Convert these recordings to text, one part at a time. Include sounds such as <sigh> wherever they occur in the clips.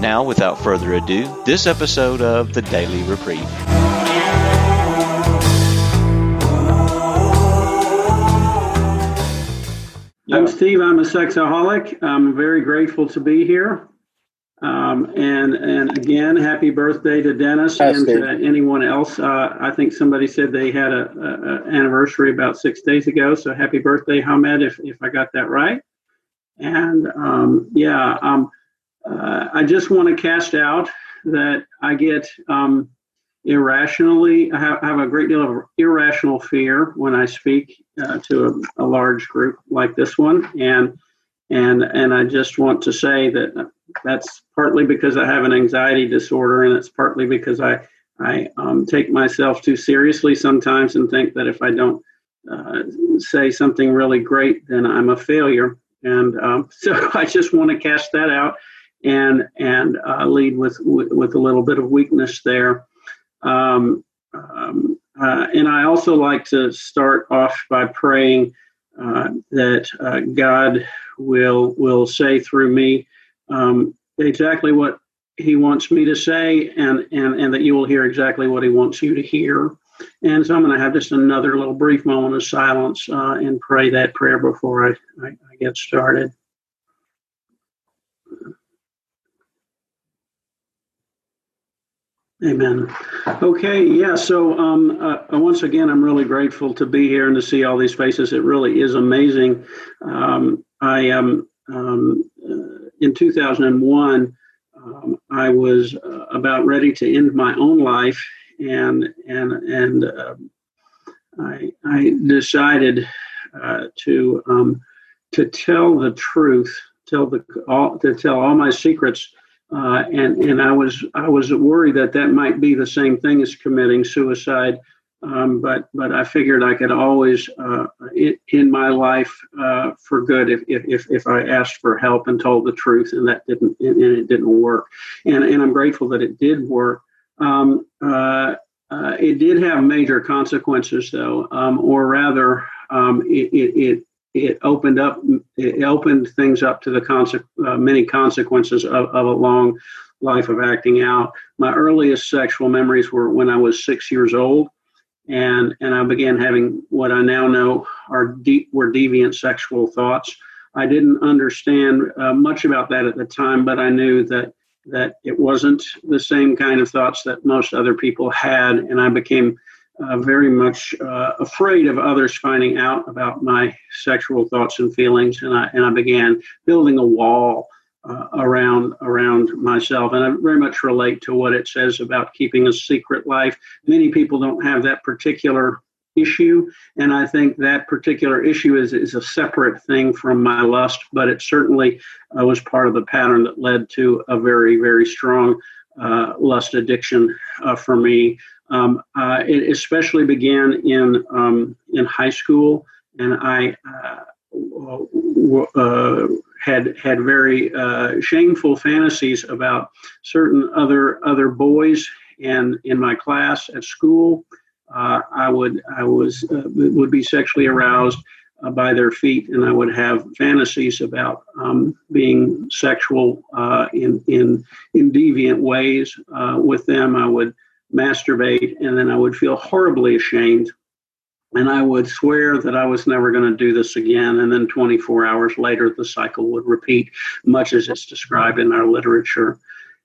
Now, without further ado, this episode of the Daily Reprieve. I'm Steve. I'm a sexaholic. I'm very grateful to be here. Um, and and again, happy birthday to Dennis Hi, and Steve. to anyone else. Uh, I think somebody said they had a, a, a anniversary about six days ago. So happy birthday, Hamed, if if I got that right. And um, yeah, um, uh, I just want to cast out that I get um, irrationally, I have, I have a great deal of irrational fear when I speak uh, to a, a large group like this one. And, and, and I just want to say that that's partly because I have an anxiety disorder and it's partly because I, I um, take myself too seriously sometimes and think that if I don't uh, say something really great, then I'm a failure. And um, <laughs> so I just want to cast that out and and uh, lead with, with, a little bit of weakness there. Um, um, uh, and I also like to start off by praying uh, that uh, God will will say through me um, exactly what He wants me to say, and and and that you will hear exactly what He wants you to hear. And so I'm going to have just another little brief moment of silence uh, and pray that prayer before I, I, I get started. Amen. Okay, yeah. So um, uh, once again, I'm really grateful to be here and to see all these faces. It really is amazing. Um, I um, um, uh, in 2001, um, I was uh, about ready to end my own life, and and and uh, I, I decided uh, to um, to tell the truth, tell the all, to tell all my secrets uh, and and I was I was worried that that might be the same thing as committing suicide, um, but but I figured I could always uh, in, in my life uh, for good if, if if I asked for help and told the truth, and that didn't and it didn't work, and and I'm grateful that it did work. Um, uh, uh, it did have major consequences, though, um, or rather, um, it, it, it it opened up it opened things up to the conse- uh, many consequences of, of a long life of acting out. My earliest sexual memories were when i was six years old and and i began having what i now know are deep were deviant sexual thoughts. I didn't understand uh, much about that at the time but i knew that that it wasn't the same kind of thoughts that most other people had and i became uh, very much uh, afraid of others finding out about my sexual thoughts and feelings, and I and I began building a wall uh, around around myself. And I very much relate to what it says about keeping a secret life. Many people don't have that particular issue, and I think that particular issue is is a separate thing from my lust, but it certainly uh, was part of the pattern that led to a very very strong uh, lust addiction uh, for me. Um, uh, it especially began in um, in high school, and I uh, had had very shameful fantasies about certain other other boys, and in my class at school, I would I was would be sexually aroused. By their feet, and I would have fantasies about um, being sexual in in in deviant ways with them. I would masturbate, and then I would feel horribly ashamed. And I would swear that I was never going to do this again. And then 24 hours later, the cycle would repeat, much as it's described in our literature.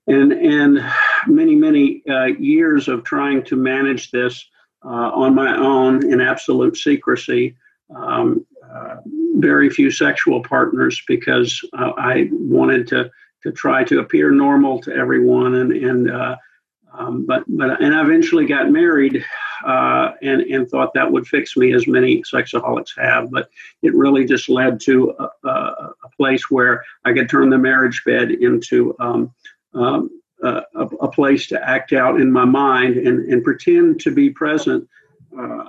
And, and many, many uh, years of trying to manage this uh, on my own in absolute secrecy. Um, uh, very few sexual partners because uh, I wanted to, to try to appear normal to everyone and, and uh, um, but but and I eventually got married uh, and and thought that would fix me, as many sexaholics have. But it really just led to a, a, a place where I could turn the marriage bed into um, um, a, a, place to act out in my mind and, and pretend to be present uh,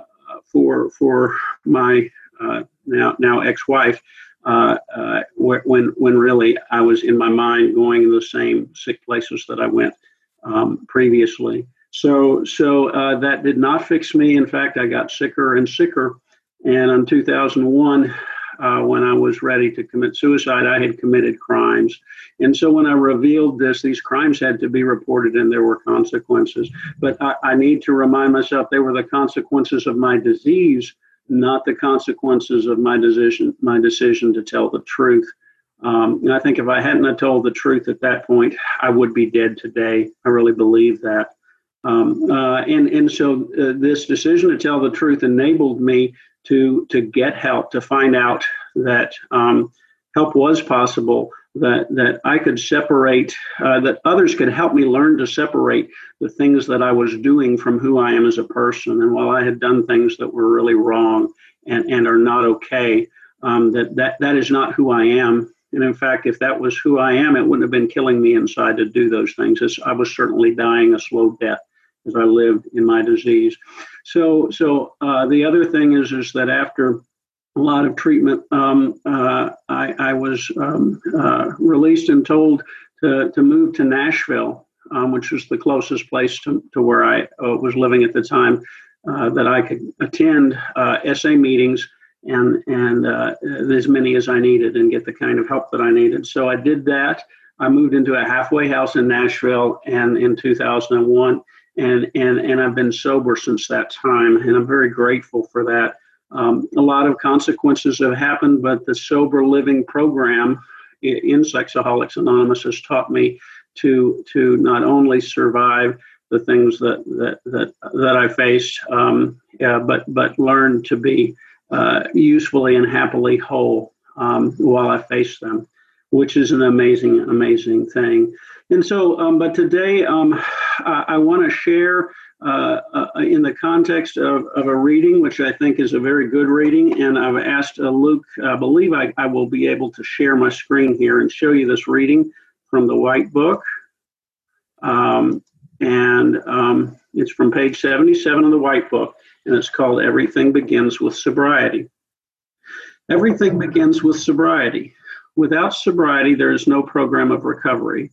for for my uh, now now ex-wife uh, uh, when when really I was in my mind going in the same sick places that I went um, previously. So so uh, that did not fix me. In fact, I got sicker and sicker. And in 2001, uh, when I was ready to commit suicide, I had committed crimes. And so when I revealed this, these crimes had to be reported and there were consequences. But I, I need to remind myself they were the consequences of my disease, not the consequences of my decision, my decision to tell the truth. Um, and I think if I hadn't told the truth at that point, I would be dead today. I really believe that. Um, uh, and and so uh, this decision to tell the truth enabled me to to get help, to find out that um, help was possible, that that I could separate, uh, that others could help me learn to separate the things that I was doing from who I am as a person. And while I had done things that were really wrong and, and are not okay, um, that that that is not who I am. And in fact, if that was who I am, it wouldn't have been killing me inside to do those things. As I was certainly dying a slow death as I lived in my disease. So, so uh, the other thing is is that after a lot of treatment, um, uh, I, I, was um, uh, released and told to, to move to Nashville, um, which was the closest place to, to where I uh, was living at the time, uh, that I could attend uh, SA meetings and and as many as I needed and get the kind of help that I needed. So I did that. I moved into a halfway house in Nashville, and in 2001 and and and I've been sober since that time, and I'm very grateful for that. Um, a lot of consequences have happened, but the sober living program in Sexaholics Anonymous has taught me to to not only survive the things that that that that I faced, um, yeah, but but learn to be uh, usefully and happily whole um, while I face them, which is an amazing amazing thing. And so, um, but today um, I, I want to share uh, uh, in the context of, of a reading, which I think is a very good reading. And I've asked uh, Luke, I believe I, I will be able to share my screen here and show you this reading from the White Book. Um, and um, it's from page 77 of the White Book, and it's called Everything Begins with Sobriety. Everything begins with sobriety. Without sobriety, there is no program of recovery.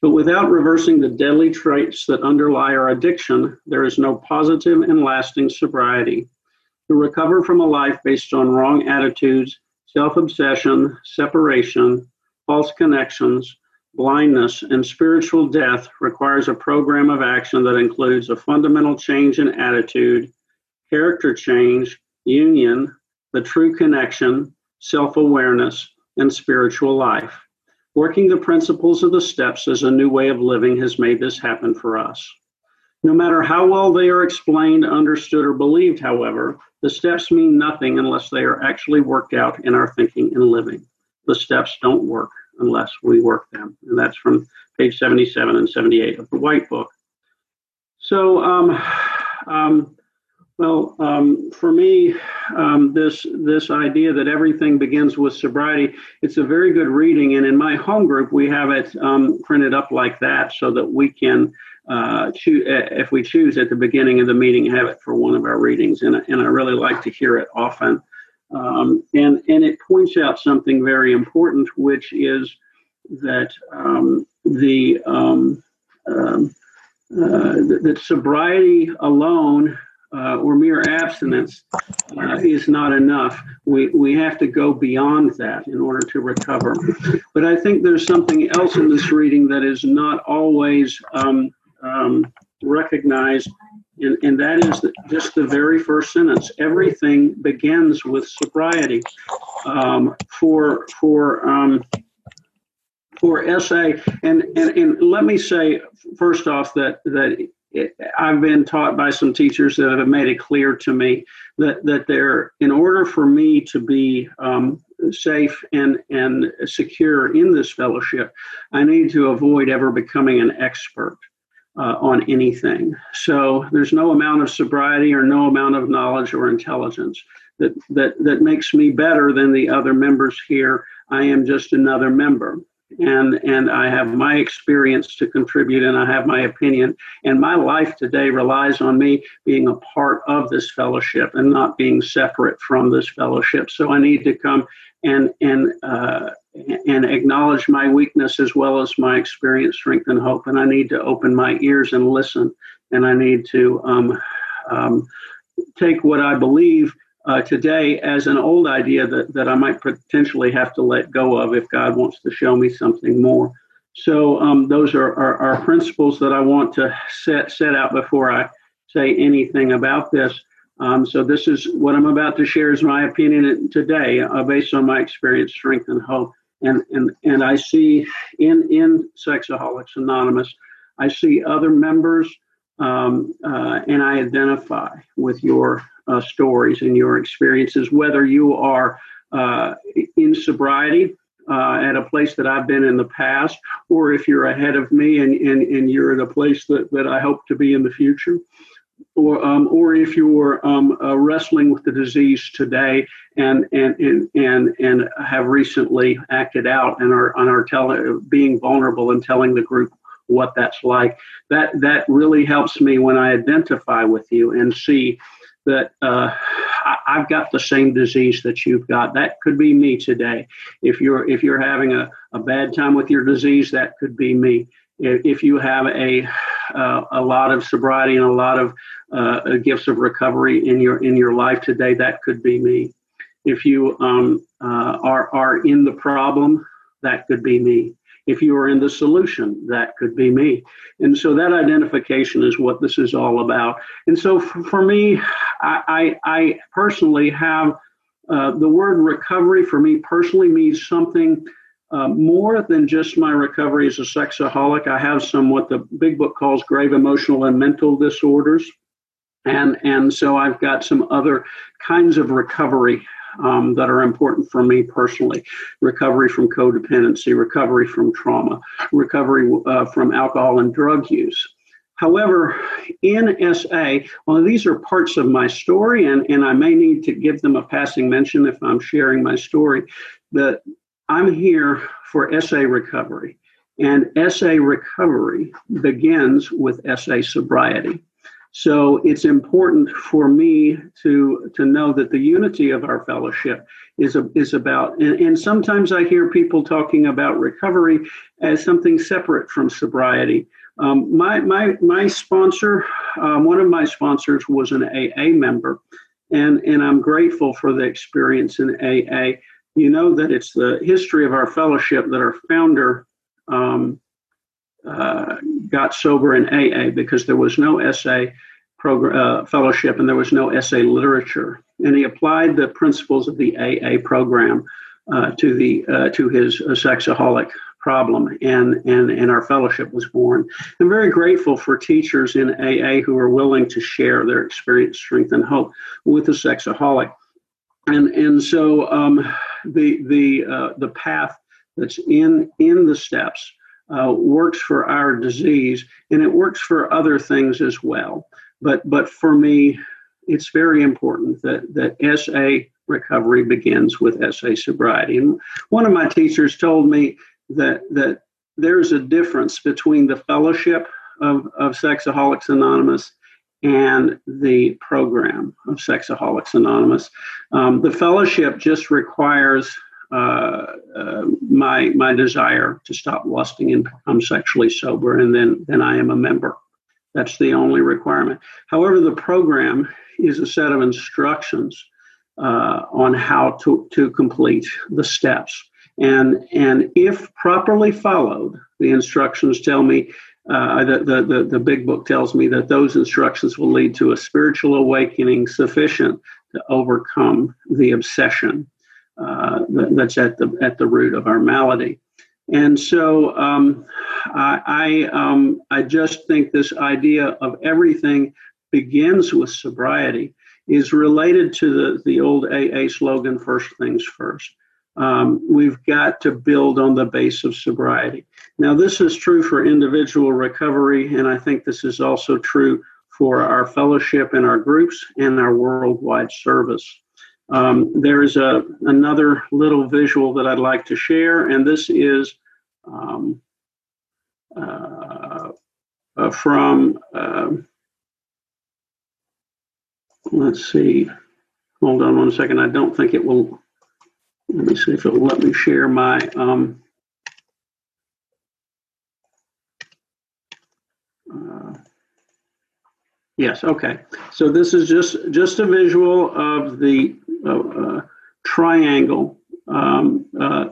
But without reversing the deadly traits that underlie our addiction, there is no positive and lasting sobriety. To recover from a life based on wrong attitudes, self obsession, separation, false connections, blindness, and spiritual death requires a program of action that includes a fundamental change in attitude, character change, union, the true connection, self awareness, and spiritual life. Working the principles of the steps as a new way of living has made this happen for us. No matter how well they are explained, understood, or believed, however, the steps mean nothing unless they are actually worked out in our thinking and living. The steps don't work unless we work them. And that's from page 77 and 78 of the White Book. So, um, <sighs> um, well, um, for me, um, this this idea that everything begins with sobriety, it's a very good reading, and in my home group we have it um, printed up like that so that we can uh, choose if we choose at the beginning of the meeting have it for one of our readings, and and I really like to hear it often, um, and and it points out something very important, which is that um, the um, uh, that sobriety alone uh, or mere abstinence uh, is not enough. We, we have to go beyond that in order to recover. But I think there's something else in this reading that is not always um, um, recognized, and, and that is that just the very first sentence. Everything begins with sobriety. Um, for for um, for SA, and, and and let me say first off that that I've been taught by some teachers that have made it clear to me that that there, in order for me to be um, safe and and secure in this fellowship, I need to avoid ever becoming an expert uh, on anything. So there's no amount of sobriety or no amount of knowledge or intelligence that that that makes me better than the other members here. I am just another member. And and I have my experience to contribute and I have my opinion and my life today relies on me being a part of this fellowship and not being separate from this fellowship. So I need to come and and uh, and acknowledge my weakness as well as my experience strength and hope and I need to open my ears and listen and I need to um, um, take what I believe uh, today as an old idea that, that I might potentially have to let go of if God wants to show me something more. So um, those are, are, are, principles that I want to set set out before I say anything about this. Um, so this is what I'm about to share is my opinion today, uh, based on my experience, strength, and hope. And and and I see in in Sexaholics Anonymous, I see other members, um, uh, and I identify with your uh, stories and your experiences, whether you are uh, in sobriety uh, at a place that I've been in the past, or if you're ahead of me and, and, and you're at a place that, that I hope to be in the future. Or, um, or if you're um, uh, wrestling with the disease today and, and, and, and, and have recently acted out and are, and are being vulnerable and telling the group what that's like, that, that really helps me when I identify with you and see that uh, I, have got the same disease that you've got. That could be me today. If you're if you're having a, a bad time with your disease, that could be me. If you have a uh, a lot of sobriety and a lot of uh, gifts of recovery in your in your life today, that could be me. If you um, uh, are are in the problem, that could be me. If you are in the solution, that could be me. And so that identification is what this is all about. And so for, for me, I, I, I, personally have uh, the word recovery for me personally means something uh, more than just my recovery as a sexaholic. I have some what the big book calls grave emotional and mental disorders. And, and so I've got some other kinds of recovery um, that are important for me personally recovery from codependency, recovery from trauma, recovery uh, from alcohol and drug use. However, in SA, well, these are parts of my story, and, and I may need to give them a passing mention if I'm sharing my story, but I'm here for SA recovery. And SA recovery begins with SA sobriety. So it's important for me to to know that the unity of our fellowship is a, is about and, and sometimes I hear people talking about recovery as something separate from sobriety. Um, my my my sponsor, um, one of my sponsors was an AA member, and and I'm grateful for the experience in AA. You know that it's the history of our fellowship that our founder um, uh, got sober in AA because there was no SA program, uh, fellowship and there was no SA literature. And he applied the principles of the AA program uh, to the uh, to his uh, sexaholic problem, and and and our fellowship was born. I'm very grateful for teachers in AA who are willing to share their experience, strength, and hope with a sexaholic. And and so um, the the the path that's in in the steps uh, works for our disease and it works for other things as well. But but for me, it's very important that that SA recovery begins with SA sobriety. And one of my teachers told me that that there's a difference between the fellowship of, of Sexaholics Anonymous and the program of Sexaholics Anonymous. Um, the fellowship just requires my my desire to stop lusting and become sexually sober, and then then I am a member. That's the only requirement. However, the program is a set of instructions uh, on how to to complete the steps, and and if properly followed, the instructions tell me. Uh, the, the, the, the big book tells me that those instructions will lead to a spiritual awakening sufficient to overcome the obsession uh, that's at the at the root of our malady. And so um, I I, um, I just think this idea of everything begins with sobriety is related to the the old AA slogan first things first. Um, we've got to build on the base of sobriety. Now, this is true for individual recovery, and I think this is also true for our fellowship and our groups and our worldwide service. Um, there is a, another little visual that I'd like to share, and this is um, uh, uh, from, um, let's see, hold on one second. I don't think it will, let me see if it will let me share my, um, uh, yes, okay. So this is just, just a visual of the uh triangle um, uh,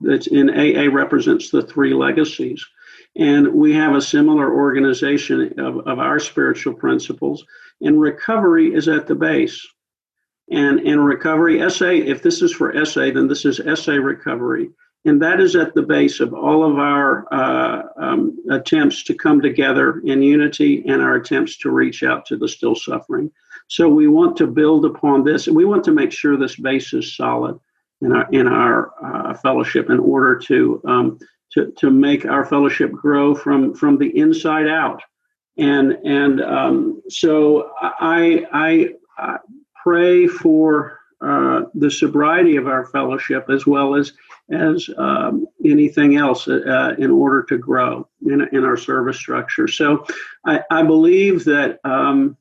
that's in AA represents the three legacies. And we have a similar organization of, of our spiritual principles, and recovery is at the base. And in recovery, SA, if this is for SA, then this is SA recovery. And that is at the base of all of our uh, um, attempts to come together in unity and our attempts to reach out to the still suffering. So we want to build upon this, and we want to make sure this base is solid in our in our uh, fellowship in order to um, to to make our fellowship grow from from the inside out. And and um, so I, I, I pray for uh, the sobriety of our fellowship as well as as um, anything else uh, in order to grow in, in our service structure. So I, I believe that um,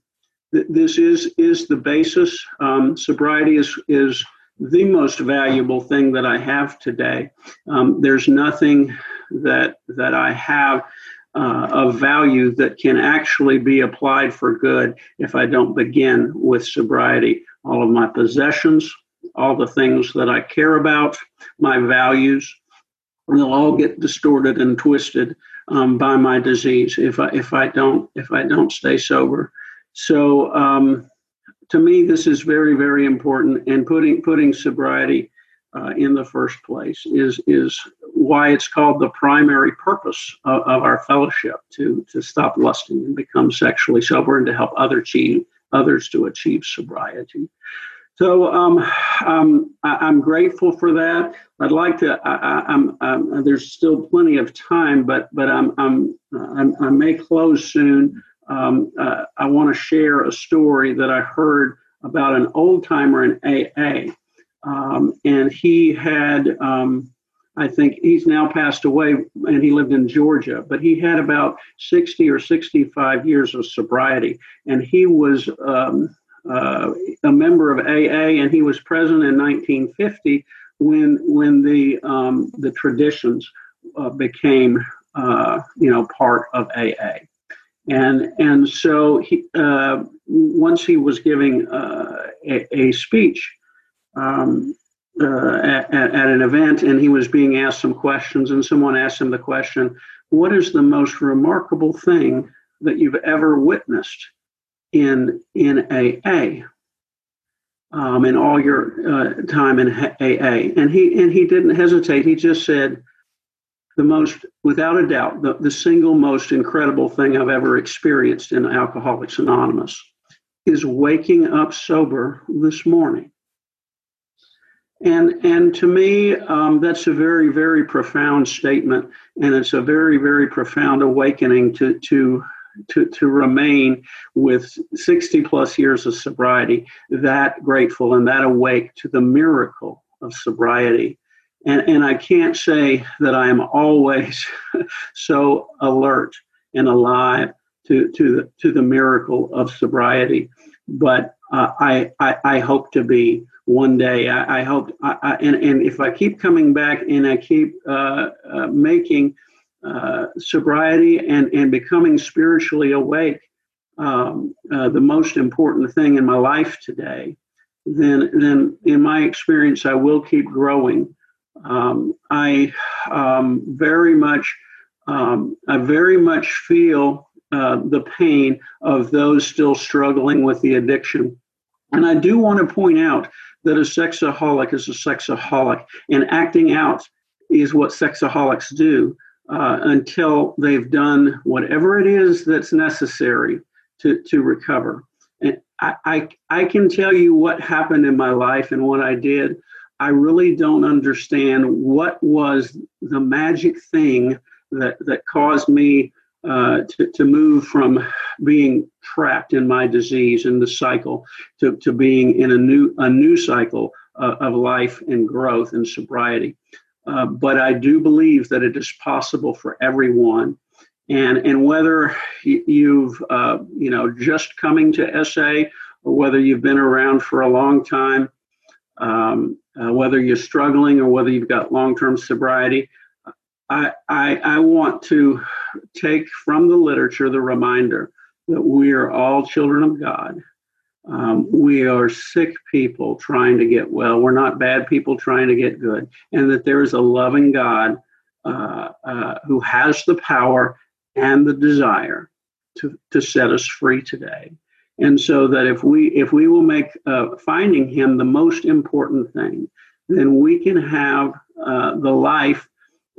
th- this is is the basis. Um, sobriety is is the most valuable thing that I have today. Um, there's nothing that that I have uh, of value that can actually be applied for good if I don't begin with sobriety. All of my possessions, all the things that I care about, my values, they'll all get distorted and twisted um, by my disease if I if I don't if I don't stay sober. So um, to me, this is very, very important. And putting putting sobriety uh, in the first place is is why it's called the primary purpose of, of, our fellowship to to stop lusting and become sexually sober and to help other achieve others to achieve sobriety. So um, um, I, am grateful for that. I'd like to. I, am there's still plenty of time, but but I'm, I'm, I'm i may close soon um, uh, I want to share a story that I heard about an old timer in AA. Um, and he had, um, I think he's now passed away and he lived in Georgia, but he had about 60 or 65 years of sobriety. And he was um, uh, a member of AA and he was present in 1950 when, when the, um, the traditions uh, became, uh, you know, part of AA. And, and so he, uh, once he was giving uh, a, a, speech um, uh, at, at, an event and he was being asked some questions, and someone asked him the question, What is the most remarkable thing that you've ever witnessed in, in AA? Um, in all your uh, time in AA, and he and he didn't hesitate. He just said, the most, without a doubt, the, the single most incredible thing I've ever experienced in Alcoholics Anonymous is waking up sober this morning. And, and to me, um, that's a very, very profound statement. And it's a very, very profound awakening to, to, to, to remain with 60 plus years of sobriety, that grateful and that awake to the miracle of sobriety and, and I can't say that I am always <laughs> so alert and alive to, to, the, to the miracle of sobriety, but uh, I, I, I, hope to be one day. I, I hope, I, I, and, and if I keep coming back and I keep uh, uh, making uh, sobriety and, and becoming spiritually awake um, uh, the most important thing in my life today, then, then in my experience, I will keep growing um, I um, very much, um, I very much feel uh, the pain of those still struggling with the addiction. And I do want to point out that a sexaholic is a sexaholic, and acting out is what sexaholics do uh, until they've done whatever it is that's necessary to, to recover. And I, I, I can tell you what happened in my life and what I did I really don't understand what was the magic thing that, that caused me uh, to, to move from being trapped in my disease in the cycle to, to being in a new a new cycle uh, of life and growth and sobriety. uh, but I do believe that it is possible for everyone. And, and whether you've uh, you know just coming to SA or whether you've been around for a long time, um, uh, whether you're struggling or whether you've got long-term sobriety, I, I, I want to take from the literature the reminder that we are all children of God. Um, we are sick people trying to get well. We're not bad people trying to get good. And that there is a loving God uh, uh, who has the power and the desire to, to set us free today. And so that if we if we will make uh, finding Him the most important thing, then we can have uh, the life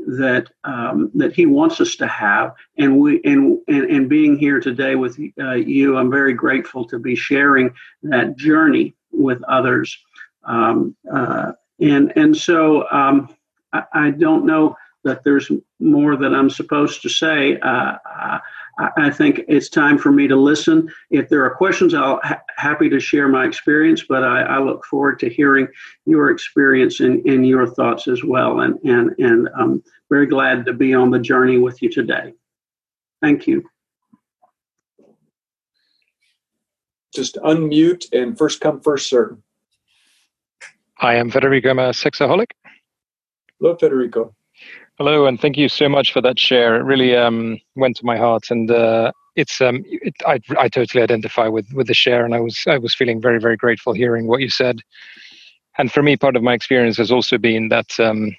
that um, that he wants us to have. And we and and, and being here today with uh, you i'm very grateful to be sharing that journey with others. Um, uh, and and so um, I, I, don't know that there's more that i'm supposed to say. Uh, I think it's time for me to listen. If there are questions, I'll ha- happy to share my experience, but I, I, look forward to hearing your experience and, and your thoughts as well. And and and I'm very glad to be on the journey with you today. Thank you. Just unmute and first come, first serve. I'm Federico. I'm a sexaholic. Hello, Federico. Hello, and thank you so much for that share. It really um, went to my heart, and uh, it's um, it, I, I totally identify with with the share, and I was I was feeling very very grateful hearing what you said. And for me, part of my experience has also been that um,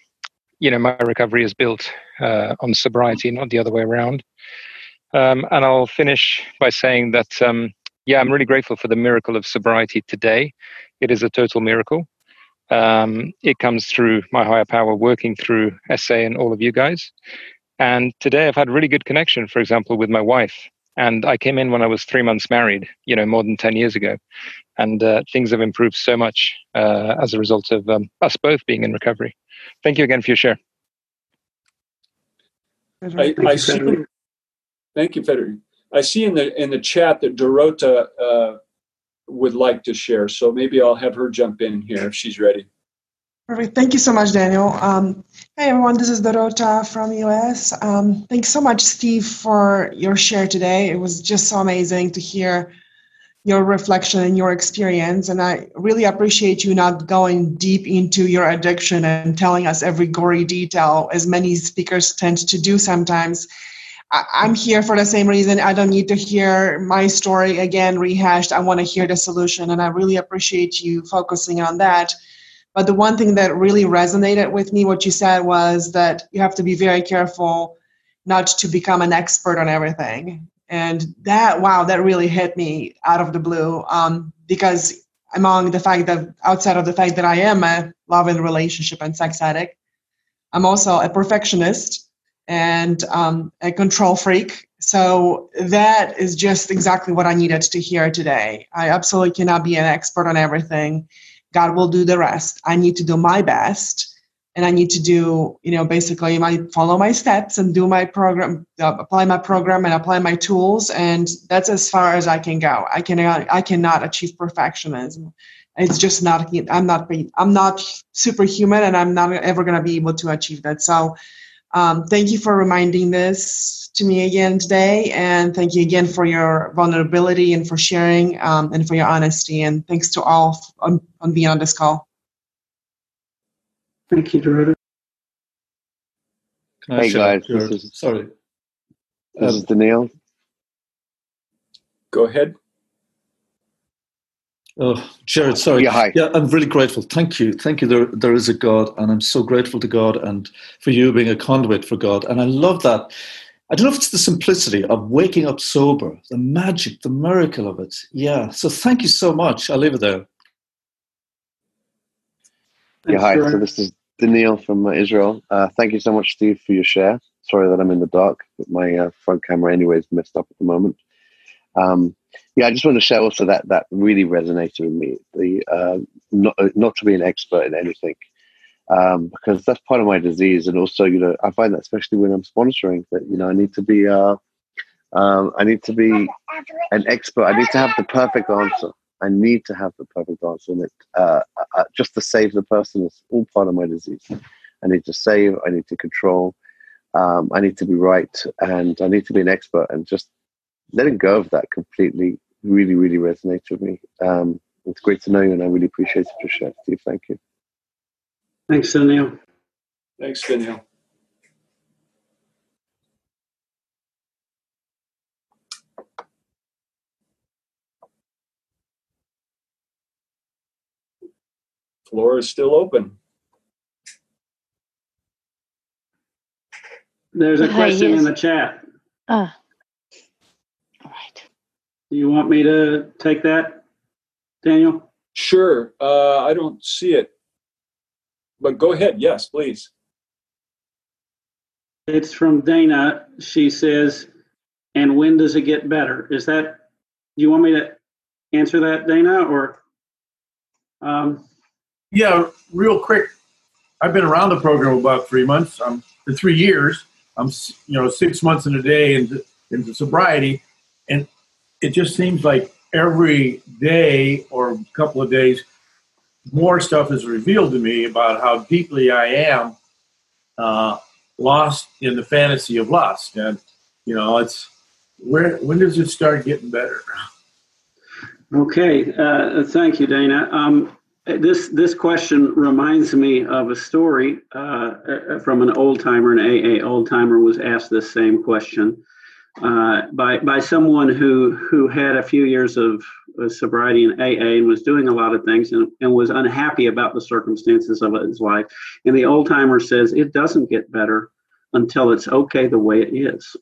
you know my recovery is built uh, on sobriety, not the other way around. Um, and I'll finish by saying that um, yeah, I'm really grateful for the miracle of sobriety today. It is a total miracle. Um, it comes through my higher power working through SA and all of you guys. And today I've had really good connection, for example, with my wife. And I came in when I was three months married, you know, more than 10 years ago. And uh, things have improved so much uh, as a result of um, us both being in recovery. Thank you again for your share. I, I see, thank you, Federico. I see in the in the chat that Dorota uh, would like to share. So maybe I'll have her jump in here if she's ready. Perfect. Thank you so much, Daniel. Um, hey, everyone. This is Dorota from US. Um, thanks so much, Steve, for your share today. It was just so amazing to hear your reflection and your experience. And I really appreciate you not going deep into your addiction and telling us every gory detail, as many speakers tend to do sometimes. I, am here for the same reason. I don't need to hear my story again rehashed. I want to hear the solution, and I really appreciate you focusing on that. But the one thing that really resonated with me, what you said, was that you have to be very careful not to become an expert on everything. And that, wow, that really hit me out of the blue. Um, because among the fact that outside of the fact that I am a love and relationship and sex addict, I'm also a perfectionist and um, a control freak. So that is just exactly what I needed to hear today. I absolutely cannot be an expert on everything. God will do the rest. I need to do my best. And I need to do, you know, basically my follow my steps and do my program, uh, apply my program and apply my tools. And that's as far as I can go. I cannot, I cannot achieve perfectionism. It's just not, I'm not, I'm not superhuman and I'm not ever going to be able to achieve that. So um, thank you for reminding this to me again today. And thank you again for your vulnerability and for sharing um, and for your honesty. And thanks to all on, on being on this call. Thank you, Dorota. Hey guys, this is, sorry. This um, is Daniel. Go ahead. Oh, Jared, sorry. Yeah, hi. Yeah, I'm really grateful. Thank you. Thank you. There, there is a God, and I'm so grateful to God and for you being a conduit for God. And I love that. I don't know if it's the simplicity of waking up sober, the magic, the miracle of it. Yeah. So thank you so much. I'll leave it there. Yeah, hi. So this is Daniel from uh, Israel. Uh, thank you so much, Steve, for your share. Sorry that I'm in the dark, but my uh, front camera, anyway, is messed up at the moment. Um, yeah, I just want to share also that that really resonated with me. The uh, not not to be an expert in anything, um, because that's part of my disease, and also you know I find that especially when I'm sponsoring that you know I need to be uh, um, I need to be an expert. I need to have the perfect answer. I need to have the perfect answer, and it uh, uh, just to save the person is all part of my disease. I need to save. I need to control. Um, I need to be right, and I need to be an expert. And just letting go of that completely really, really resonates with me. Um, it's great to know you, and I really appreciate it for sharing, Steve. Thank you. Thanks, Daniel. Thanks, Daniel. Floor is still open. There's a question yes. in the chat. Ah. All right. Do you want me to take that, Daniel? Sure. Uh, I don't see it. But go ahead. Yes, please. It's from Dana. She says, and when does it get better? Is that, do you want me to answer that, Dana, or? Um, yeah, real quick. I've been around the program about three months. Um, for three years. I'm you know six months in a day into into sobriety, and it just seems like every day or couple of days, more stuff is revealed to me about how deeply I am uh, lost in the fantasy of lust, and you know it's where when does it start getting better? Okay, uh, thank you, Dana. Um, this this question reminds me of a story uh from an old timer. An AA old timer was asked this same question uh, by by someone who who had a few years of sobriety in AA and was doing a lot of things and, and was unhappy about the circumstances of his life. And the old timer says it doesn't get better until it's okay the way it is.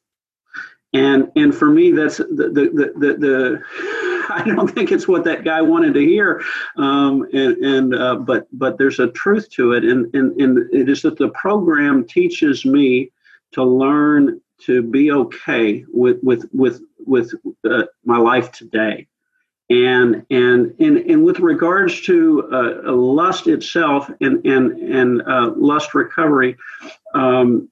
And and for me, that's the the the, the, the <laughs> I don't think it's what that guy wanted to hear. Um, and and uh, but but there's a truth to it, and, and and it is that the program teaches me to learn to be okay with with with with uh, my life today. And and and and with regards to uh, lust itself and and and uh, lust recovery, um,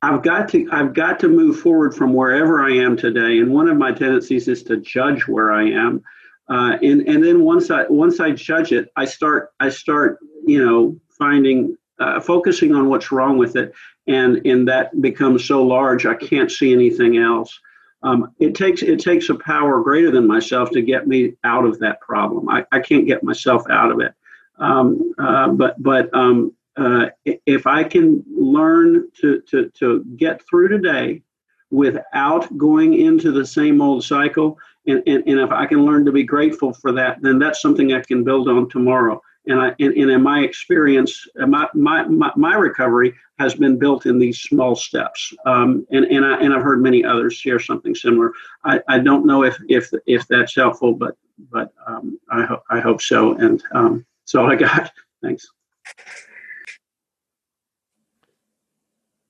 I've got to I've got to move forward from wherever I am today, and one of my tendencies is to judge where I am, uh, and and then once I once I judge it, I start I start you know finding uh, focusing on what's wrong with it, and and that becomes so large I can't see anything else. Um, it takes it takes a power greater than myself to get me out of that problem. I, I can't get myself out of it. Um, uh, but but um, uh, if I can learn to, to, to get through today without going into the same old cycle, and, and, and if I can learn to be grateful for that, then that's something I can build on tomorrow. And, I, and, and in my experience, uh, my, my, my, my, recovery has been built in these small steps. Um, and, and, I, and I've heard many others share something similar. I, I don't know if, if, if that's helpful, but, but um, I, ho- I hope so. And um, that's all I got. <laughs> Thanks.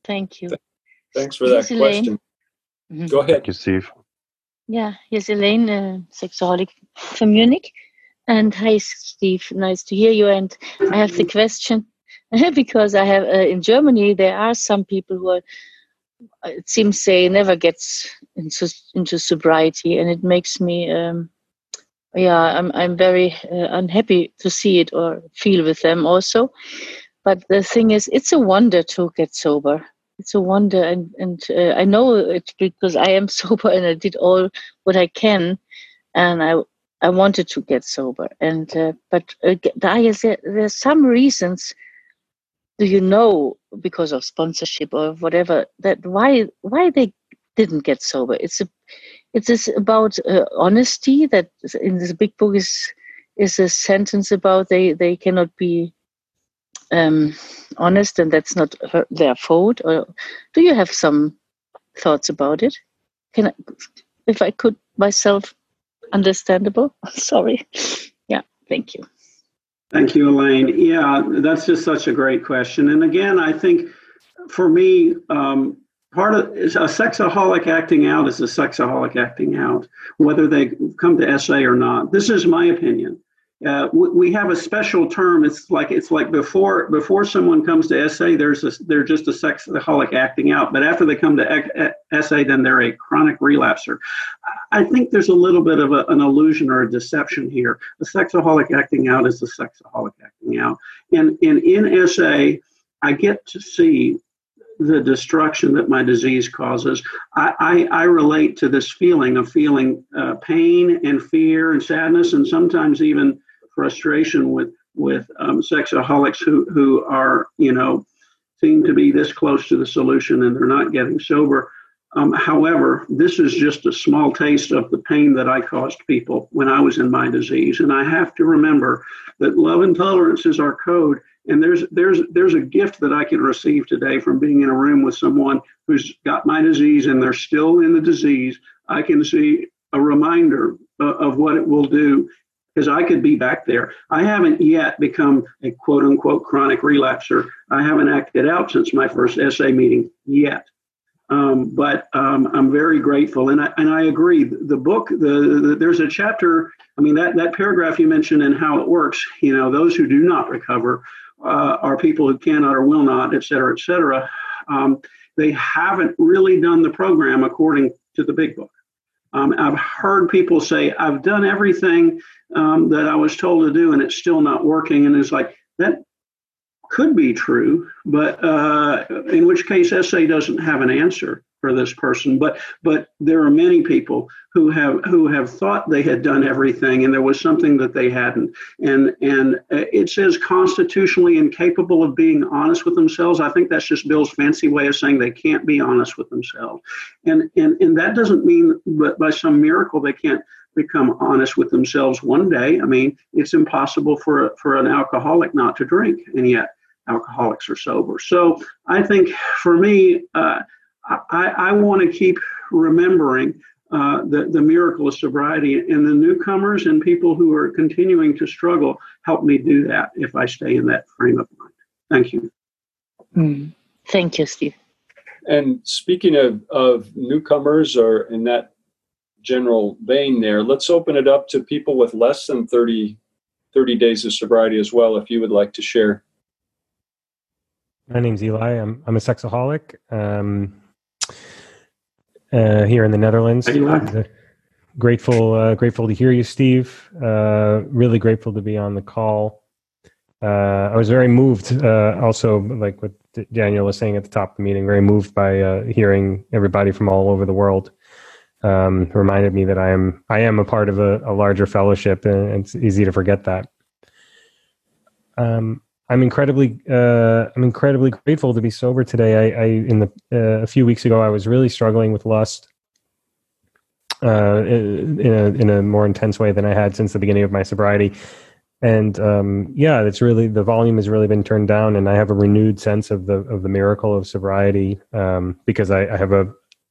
Thank you. Thanks for that question. Mm-hmm. Go ahead. Thank you, Steve. Yeah, here's Elaine, uh, sexaholic from Munich. And hi, Steve. Nice to hear you. And I have the question <laughs> because I have uh, in Germany there are some people who are, it seems they never gets into into sobriety, and it makes me. Um, yeah, I'm I'm very uh, unhappy to see it or feel with them also. But the thing is, it's a wonder to get sober it's a wonder and and uh, i know it because i am <laughs> sober and i did all what i can and i i wanted to get sober and uh, but uh, there, there's some reasons do you know because of sponsorship or whatever that why why they didn't get sober it's a it's about uh, honesty that in this big book is is a sentence about they they cannot be um, honest and that's not her, their fault? Or do you have some thoughts about it? Can I, if I could myself understandable? <laughs> Sorry. Yeah, thank you. Thank you, Elaine. Yeah, that's just such a great question. And again, I think for me, um, part of a sexaholic acting out is a sexaholic acting out, whether they come to SA or not. This is my opinion. Uh, we have a special term. It's like it's like before before someone comes to SA, there's a, they're just a sexaholic acting out. But after they come to SA, then they're a chronic relapser. I think there's a little bit of a, an illusion or a deception here. A sexaholic acting out is a sexaholic acting out, and, and in SA, I get to see the destruction that my disease causes. I, I, I relate to this feeling of feeling uh, pain and fear and sadness and sometimes even frustration with with um, sexaholics who who are you know seem to be this close to the solution and they're not getting sober. Um, however, this is just a small taste of the pain that I caused people when I was in my disease. And I have to remember that love and tolerance is our code. And there's there's there's a gift that I can receive today from being in a room with someone who's got my disease and they're still in the disease. I can see a reminder uh, of what it will do because I could be back there. I haven't yet become a quote unquote chronic relapser. I haven't acted out since my first SA meeting yet. Um, but um, I'm very grateful, and I and I agree. The book, the, the, there's a chapter. I mean that that paragraph you mentioned and how it works. You know, those who do not recover uh, are people who cannot or will not, et cetera, et cetera. Um, they haven't really done the program according to the big book. Um, I've heard people say, I've done everything um, that I was told to do and it's still not working. And it's like, that could be true, but uh, in which case SA doesn't have an answer for this person. But but there are many people who have who have thought they had done everything, and there was something that they hadn't. And and uh, it says constitutionally incapable of being honest with themselves. I think that's just Bill's fancy way of saying they can't be honest with themselves. And and and that doesn't mean that by some miracle they can't become honest with themselves one day. I mean, it's impossible for for an alcoholic not to drink, and yet alcoholics are sober. So I think for me, uh, I, I want to keep remembering uh, the, the miracle of sobriety and the newcomers and people who are continuing to struggle help me do that if I stay in that frame of mind. Thank you. Mm. Thank you, Steve. And speaking of, of newcomers or in that general vein there, let's open it up to people with less than 30, 30 days of sobriety as well, if you would like to share. My name's Eli. I'm, I'm a sexaholic. Um, uh, here in the Netherlands. Grateful, uh, grateful to hear you, Steve. Uh, really grateful to be on the call. Uh, I was very moved, uh, also, like what Daniel was saying at the top of the meeting, very moved by uh, hearing everybody from all over the world. Um, reminded me that I am I am a part of a, a larger fellowship, and it's easy to forget that. Um, I'm incredibly uh, I'm incredibly grateful to be sober today. I, I in the uh, a few weeks ago I was really struggling with lust uh, in a in a more intense way than I had since the beginning of my sobriety. And um, yeah, it's really the volume has really been turned down, and I have a renewed sense of the of the miracle of sobriety um, because I, I have a,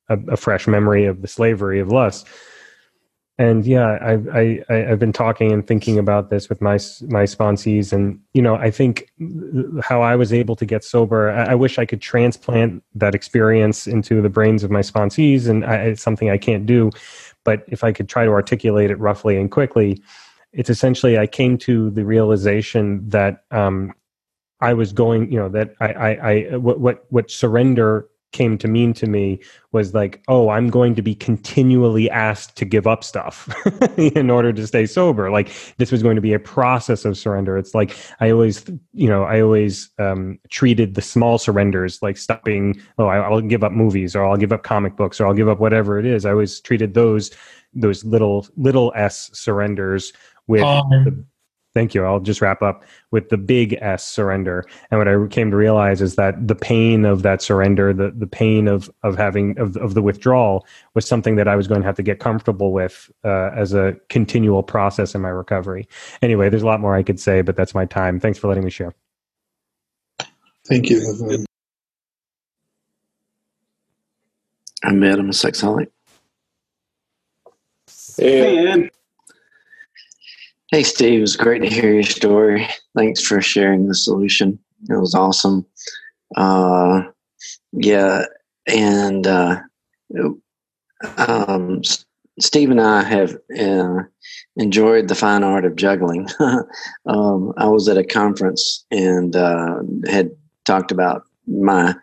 a, a fresh memory of the slavery of lust and yeah, I've I, have been talking and thinking about this with my my sponsees, and you know, I think how I was able to get sober. I, I wish I could transplant that experience into the brains of my sponsees, and I, it's something I can't do. But if I could try to articulate it roughly and quickly, it's essentially I came to the realization that um, I was going, you know, that I, I, I what what what surrender came to mean to me was like, oh, I'm going to be continually asked to give up stuff <laughs> in order to stay sober. Like this was going to be a process of surrender. It's like I always, you know, I always um, treated the small surrenders like stopping. Oh, I'll give up movies, or I'll give up comic books, or I'll give up whatever it is. I always treated those those little little s surrenders with um, the, thank you. I'll just wrap up with the big S surrender. And what I came to realize is that the pain of that surrender, the, the pain of, of having, of, of the withdrawal was something that I was going to have to get comfortable with uh, as a continual process in my recovery. Anyway, there's a lot more I could say, but that's my time. Thanks for letting me share. Thank you. I'm Ed. I'm a sexaholic. Hey, Ed. Hey, Steve, it was great to hear your story. Thanks for sharing the solution. It was awesome. Uh, yeah, and uh, um, Steve and I have uh, enjoyed the fine art of juggling. <laughs> um, I was at a conference and uh, had talked about my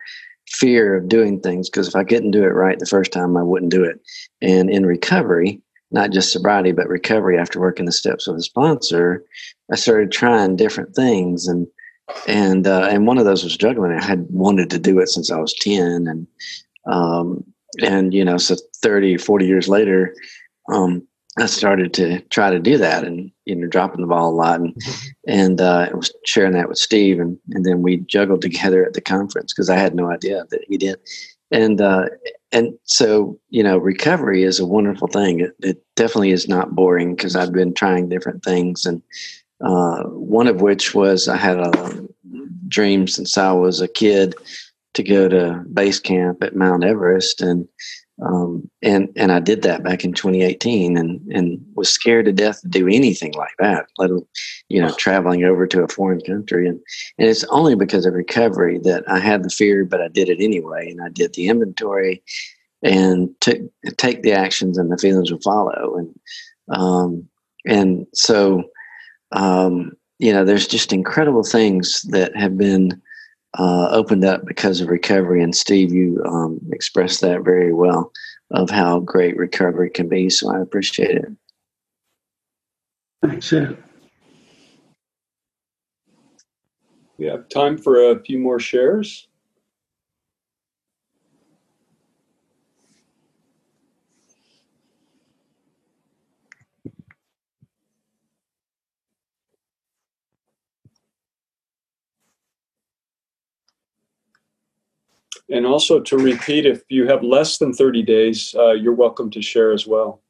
fear of doing things because if I couldn't do it right the first time, I wouldn't do it. And in recovery, not just sobriety, but recovery after working the steps with a sponsor, I started trying different things. And and uh, and one of those was juggling. I had wanted to do it since I was ten, and um, and you know, so 30, 40 years later, um, I started to try to do that, and you know, dropping the ball a lot, and and uh, I was sharing that with Steve, and and then we juggled together at the conference because I had no idea that he did, and uh, and so you know, recovery is a wonderful thing. It, it definitely is not boring because I've been trying different things and uh, one of which was I had a dream since I was a kid to go to base camp at Mount Everest, and um, and and I did that back in 2018, and and was scared to death to do anything like that, let you know traveling over to a foreign country, and and it's only because of recovery that I had the fear, but I did it anyway, and I did the inventory, and took take the actions, and the feelings will follow, and um, and so um, you know, there's just incredible things that have been uh, opened up because of recovery. And Steve, you um, expressed that very well of how great recovery can be. So I appreciate it. Thanks. Yeah. We have time for a few more shares. And also to repeat, if you have less than 30 days, uh, you're welcome to share as well.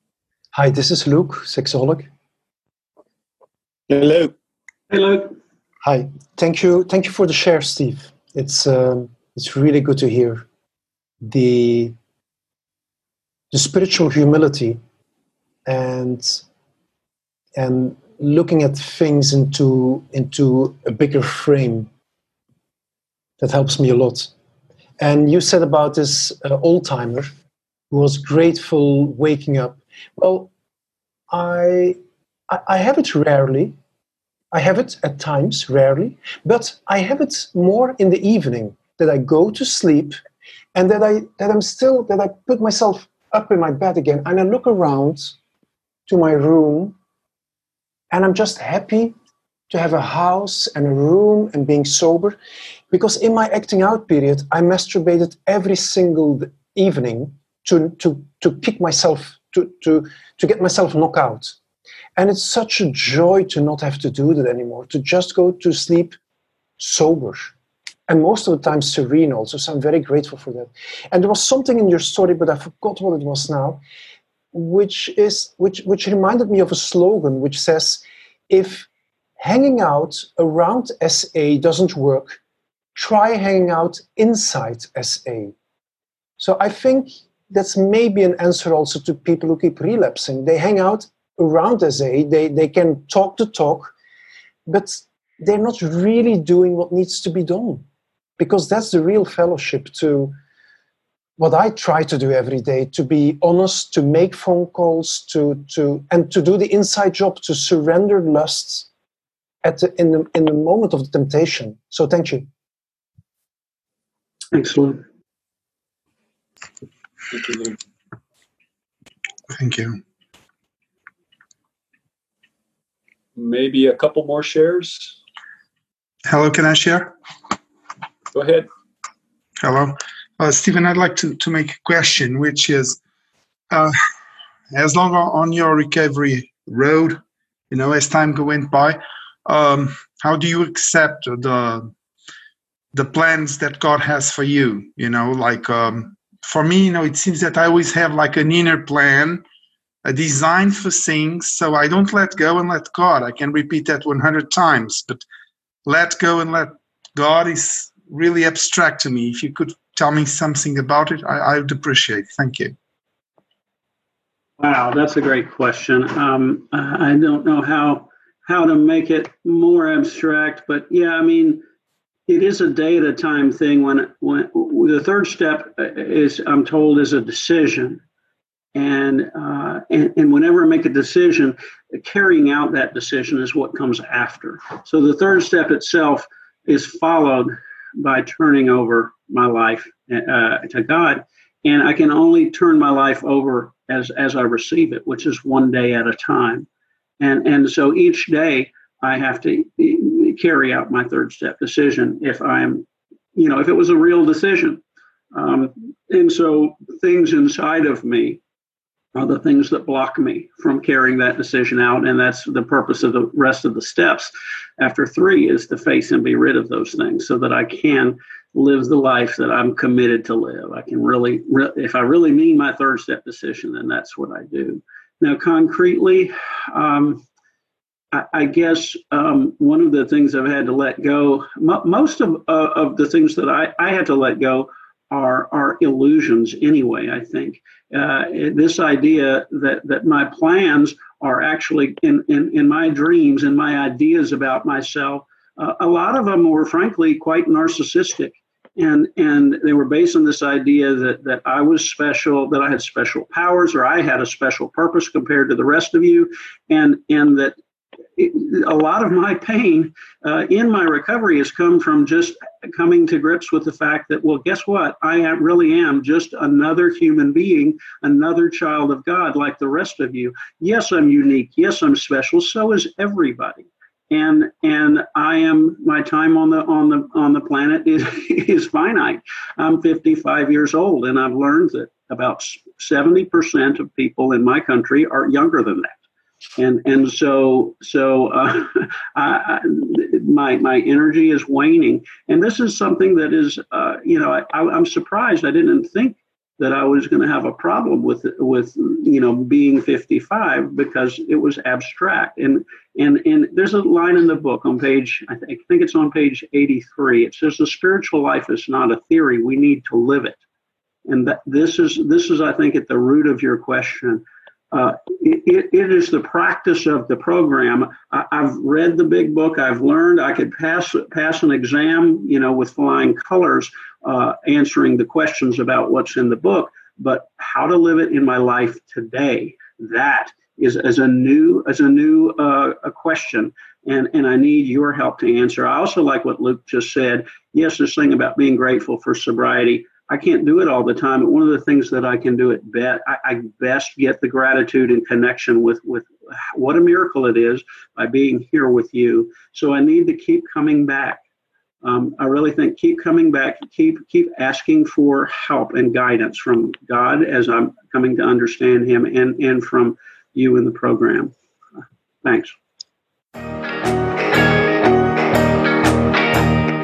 Hi, this is Luke, sexaholic. Hello. Hello. Hi. Thank you. Thank you for the share, Steve. It's um, it's really good to hear the the spiritual humility and and looking at things into into a bigger frame that helps me a lot and you said about this uh, old timer who was grateful waking up. Well, I, I have it rarely. I have it at times, rarely, but I have it more in the evening that I go to sleep and that I that I'm still that I put myself up in my bed again and I look around to my room and I'm just happy to have a house and a room and being sober because in my acting out period i masturbated every single evening to to to kick myself to to to get myself knocked out. And it's such a joy to not have to do that anymore to just go to sleep sober. And most of the time serene also so i'm very grateful for that. And there was something in your story but i forgot what it was now which is which which reminded me of a slogan which says if hanging out around SA doesn't work, try hanging out inside SA. So I think that's maybe an answer also to people who keep relapsing. They hang out around SA, they, they can talk the talk, but they're not really doing what needs to be done. Because that's the real fellowship to what I try to do every day to be honest, to make phone calls, to, to and to do the inside job, to surrender lusts at the, in the in the moment of the temptation. So thank you. Excellent. Thank you. Thank you. Maybe a couple more shares. Hello, can I share? Go ahead. Hello. Uh, Stephen, I'd like to, to make a question, which is uh, as long on your recovery road, you know, as time went by, um, how do you accept the the plans that God has for you? You know, like um, for me, you know, it seems that I always have like an inner plan, a design for things, so I don't let go and let God. I can repeat that 100 times, but let go and let God is really abstract to me. If you could tell me something about it, I, I would appreciate. Thank you. Wow, that's a great question. Um, I don't know how how to make it more abstract, but yeah, I mean, it is a day at a time thing. When when the third step is, I'm told, is a decision, and uh, and, and whenever I make a decision, carrying out that decision is what comes after. So the third step itself is followed by turning over my life uh, to God, and I can only turn my life over as as I receive it, which is one day at a time and and so each day I have to carry out my third step decision if I'm, you know, if it was a real decision. Um, and so things inside of me are the things that block me from carrying that decision out. And that's the purpose of the rest of the steps after three is to face and be rid of those things so that I can live the life that I'm committed to live. I can really, re- if I really mean my third step decision, then that's what I do. Now, concretely, um, I, guess um, one of the things I've had to let go, most of, uh, of the things that I, I had to let go are, are illusions anyway, I think. Uh, this idea that, that my plans are actually in, in, in my dreams and my ideas about myself, uh, a lot of them were frankly quite narcissistic. And, and they were based on this idea that, that I was special, that I had special powers, or I had a special purpose compared to the rest of you, and, and that a lot of my pain uh, in my recovery has come from just coming to grips with the fact that, well, guess what? I am, really am just another human being, another child of God, like the rest of you. Yes, I'm unique. Yes, I'm special. So is everybody. And and I am my time on the on the on the planet is <laughs> is finite. I'm 55 years old, and I've learned that about 70% of people in my country are younger than that and and so so uh, <laughs> I, my my energy is waning, and this is something that is uh, you know I, I'm surprised. I didn't think that I was going to have a problem with with you know being 55 because it was abstract. And and and there's a line in the book on page I think, I think it's on page 83 it says the spiritual life is not a theory. We need to live it. And that this is this is I think at the root of your question uh, it, it is the practice of the program. I, have read the big book. I've learned I could pass pass an exam, you know, with flying colors, uh, answering the questions about what's in the book. But how to live it in my life today? That is as a new as a new uh, a question, and and I need your help to answer. I also like what Luke just said. Yes, this thing about being grateful for sobriety. I can't do it all the time, but one of the things that I can do it best, I, I best get the gratitude and connection with with what a miracle it is by being here with you. So I need to keep coming back. Um, I really think keep coming back, keep keep asking for help and guidance from God as I'm coming to understand Him, and and from you in the program. Thanks.